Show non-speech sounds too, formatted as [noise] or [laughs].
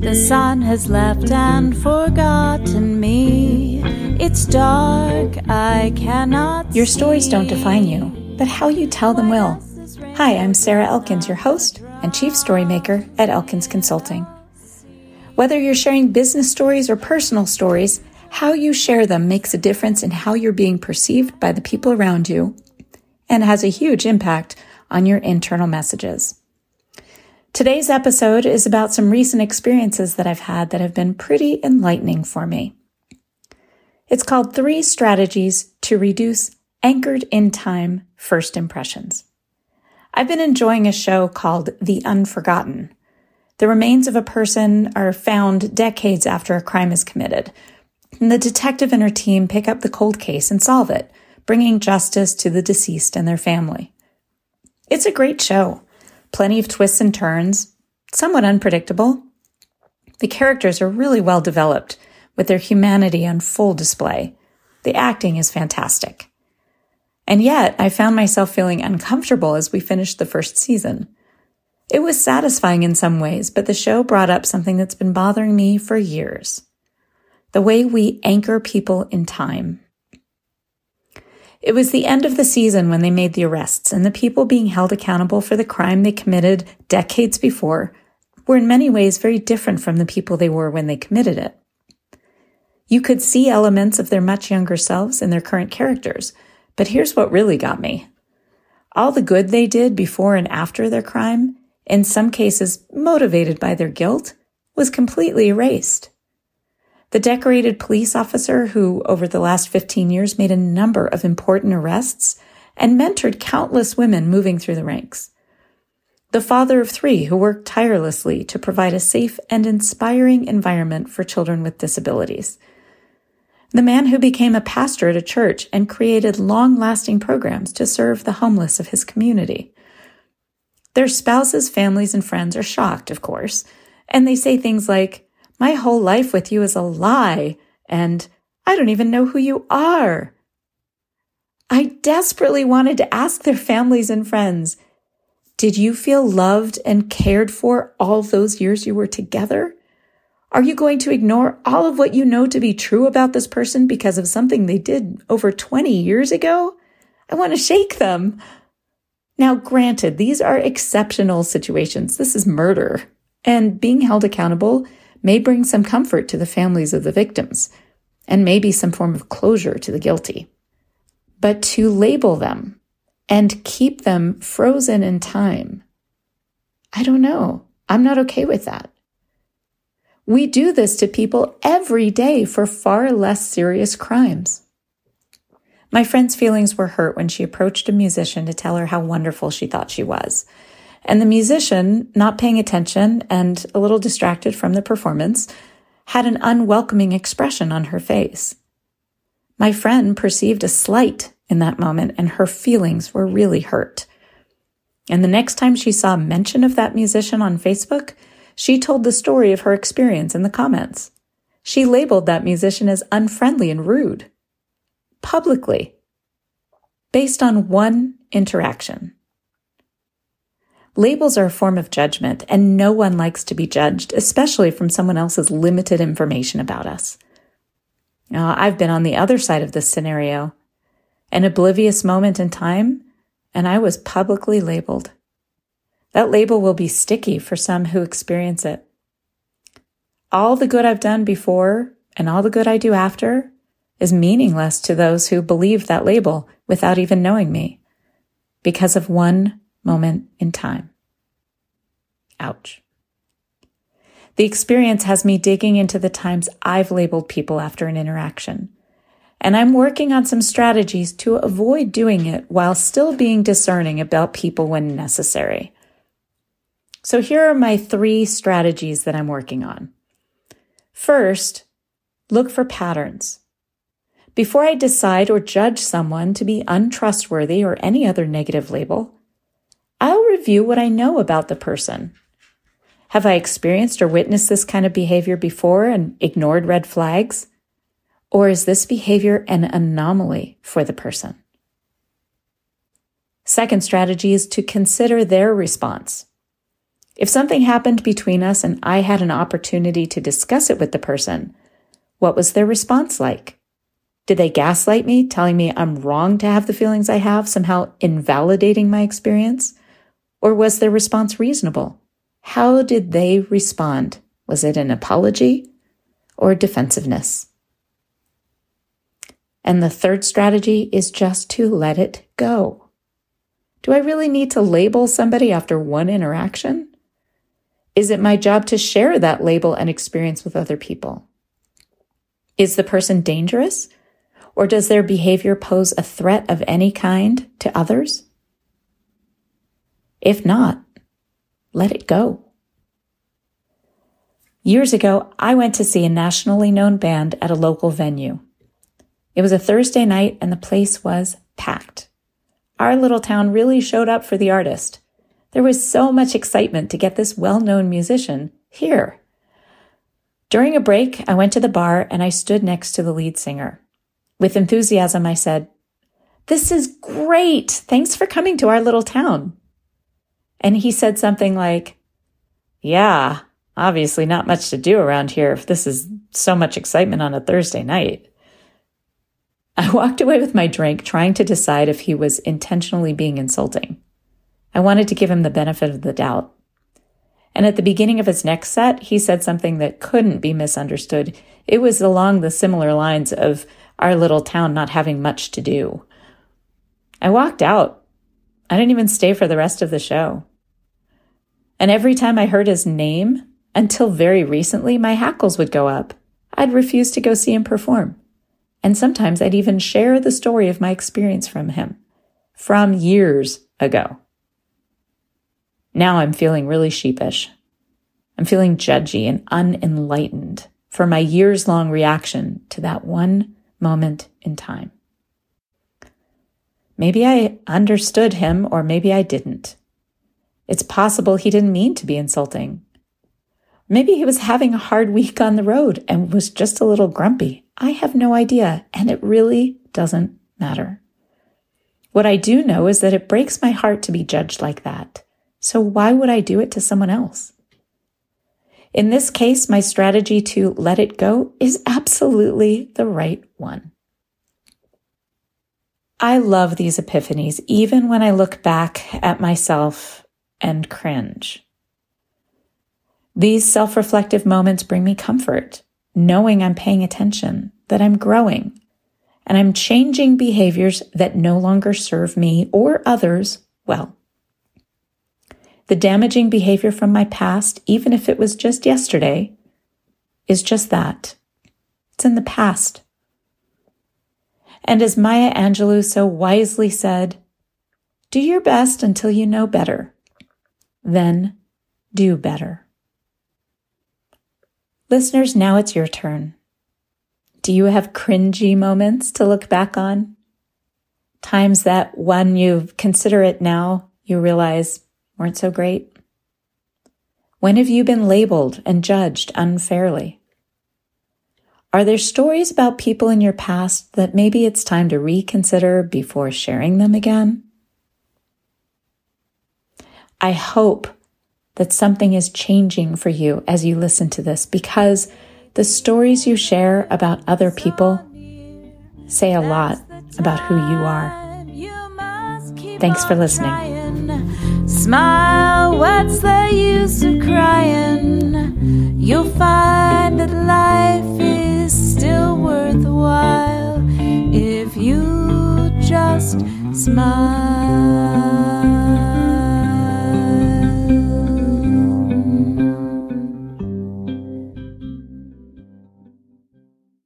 The sun has left and forgotten me. It's dark, I cannot. Your stories don't define you, but how you tell them will. Hi, I'm Sarah Elkins, your host and chief storymaker at Elkins Consulting. Whether you're sharing business stories or personal stories, how you share them makes a difference in how you're being perceived by the people around you and has a huge impact on your internal messages. Today's episode is about some recent experiences that I've had that have been pretty enlightening for me. It's called Three Strategies to Reduce Anchored in Time First Impressions. I've been enjoying a show called The Unforgotten. The remains of a person are found decades after a crime is committed. And the detective and her team pick up the cold case and solve it, bringing justice to the deceased and their family. It's a great show plenty of twists and turns, somewhat unpredictable. The characters are really well developed, with their humanity on full display. The acting is fantastic. And yet, I found myself feeling uncomfortable as we finished the first season. It was satisfying in some ways, but the show brought up something that's been bothering me for years. The way we anchor people in time. It was the end of the season when they made the arrests, and the people being held accountable for the crime they committed decades before were in many ways very different from the people they were when they committed it. You could see elements of their much younger selves in their current characters, but here's what really got me. All the good they did before and after their crime, in some cases motivated by their guilt, was completely erased. The decorated police officer who, over the last 15 years, made a number of important arrests and mentored countless women moving through the ranks. The father of three who worked tirelessly to provide a safe and inspiring environment for children with disabilities. The man who became a pastor at a church and created long lasting programs to serve the homeless of his community. Their spouses, families, and friends are shocked, of course, and they say things like, my whole life with you is a lie, and I don't even know who you are. I desperately wanted to ask their families and friends, did you feel loved and cared for all those years you were together? Are you going to ignore all of what you know to be true about this person because of something they did over 20 years ago? I want to shake them. Now, granted, these are exceptional situations. This is murder. And being held accountable may bring some comfort to the families of the victims and maybe some form of closure to the guilty. But to label them and keep them frozen in time, I don't know. I'm not okay with that. We do this to people every day for far less serious crimes. My friend's feelings were hurt when she approached a musician to tell her how wonderful she thought she was and the musician, not paying attention and a little distracted from the performance, had an unwelcoming expression on her face. My friend perceived a slight in that moment and her feelings were really hurt. And the next time she saw mention of that musician on Facebook, she told the story of her experience in the comments. She labeled that musician as unfriendly and rude. Publicly. Based on one interaction. Labels are a form of judgment, and no one likes to be judged, especially from someone else's limited information about us. Now, I've been on the other side of this scenario, an oblivious moment in time, and I was publicly labeled. That label will be sticky for some who experience it. All the good I've done before and all the good I do after is meaningless to those who believe that label without even knowing me because of one moment in time. Ouch. The experience has me digging into the times I've labeled people after an interaction. And I'm working on some strategies to avoid doing it while still being discerning about people when necessary. So here are my three strategies that I'm working on. First, look for patterns. Before I decide or judge someone to be untrustworthy or any other negative label, I'll review what I know about the person. Have I experienced or witnessed this kind of behavior before and ignored red flags? Or is this behavior an anomaly for the person? Second strategy is to consider their response. If something happened between us and I had an opportunity to discuss it with the person, what was their response like? Did they gaslight me, telling me I'm wrong to have the feelings I have, somehow invalidating my experience? Or was their response reasonable? How did they respond? Was it an apology or defensiveness? And the third strategy is just to let it go. Do I really need to label somebody after one interaction? Is it my job to share that label and experience with other people? Is the person dangerous? Or does their behavior pose a threat of any kind to others? If not, let it go. Years ago, I went to see a nationally known band at a local venue. It was a Thursday night and the place was packed. Our little town really showed up for the artist. There was so much excitement to get this well known musician here. During a break, I went to the bar and I stood next to the lead singer. With enthusiasm, I said, This is great. Thanks for coming to our little town. And he said something like, Yeah, obviously not much to do around here if this is so much excitement on a Thursday night. I [laughs] walked away with my drink, trying to decide if he was intentionally being insulting. I wanted to give him the benefit of the doubt. And at the beginning of his next set, he said something that couldn't be misunderstood. It was along the similar lines of our little town not having much to do. I walked out. I didn't even stay for the rest of the show. And every time I heard his name, until very recently, my hackles would go up. I'd refuse to go see him perform. And sometimes I'd even share the story of my experience from him from years ago. Now I'm feeling really sheepish. I'm feeling judgy and unenlightened for my years long reaction to that one moment in time. Maybe I understood him or maybe I didn't. It's possible he didn't mean to be insulting. Maybe he was having a hard week on the road and was just a little grumpy. I have no idea, and it really doesn't matter. What I do know is that it breaks my heart to be judged like that. So why would I do it to someone else? In this case, my strategy to let it go is absolutely the right one. I love these epiphanies, even when I look back at myself and cringe. These self reflective moments bring me comfort, knowing I'm paying attention, that I'm growing, and I'm changing behaviors that no longer serve me or others well. The damaging behavior from my past, even if it was just yesterday, is just that. It's in the past. And as Maya Angelou so wisely said, do your best until you know better. Then do better. Listeners, now it's your turn. Do you have cringy moments to look back on? Times that when you consider it now, you realize weren't so great? When have you been labeled and judged unfairly? Are there stories about people in your past that maybe it's time to reconsider before sharing them again? I hope that something is changing for you as you listen to this because the stories you share about other people say a lot about who you are. Thanks for listening. Smile, what's the use of crying? You'll find that life is still worthwhile if you just smile.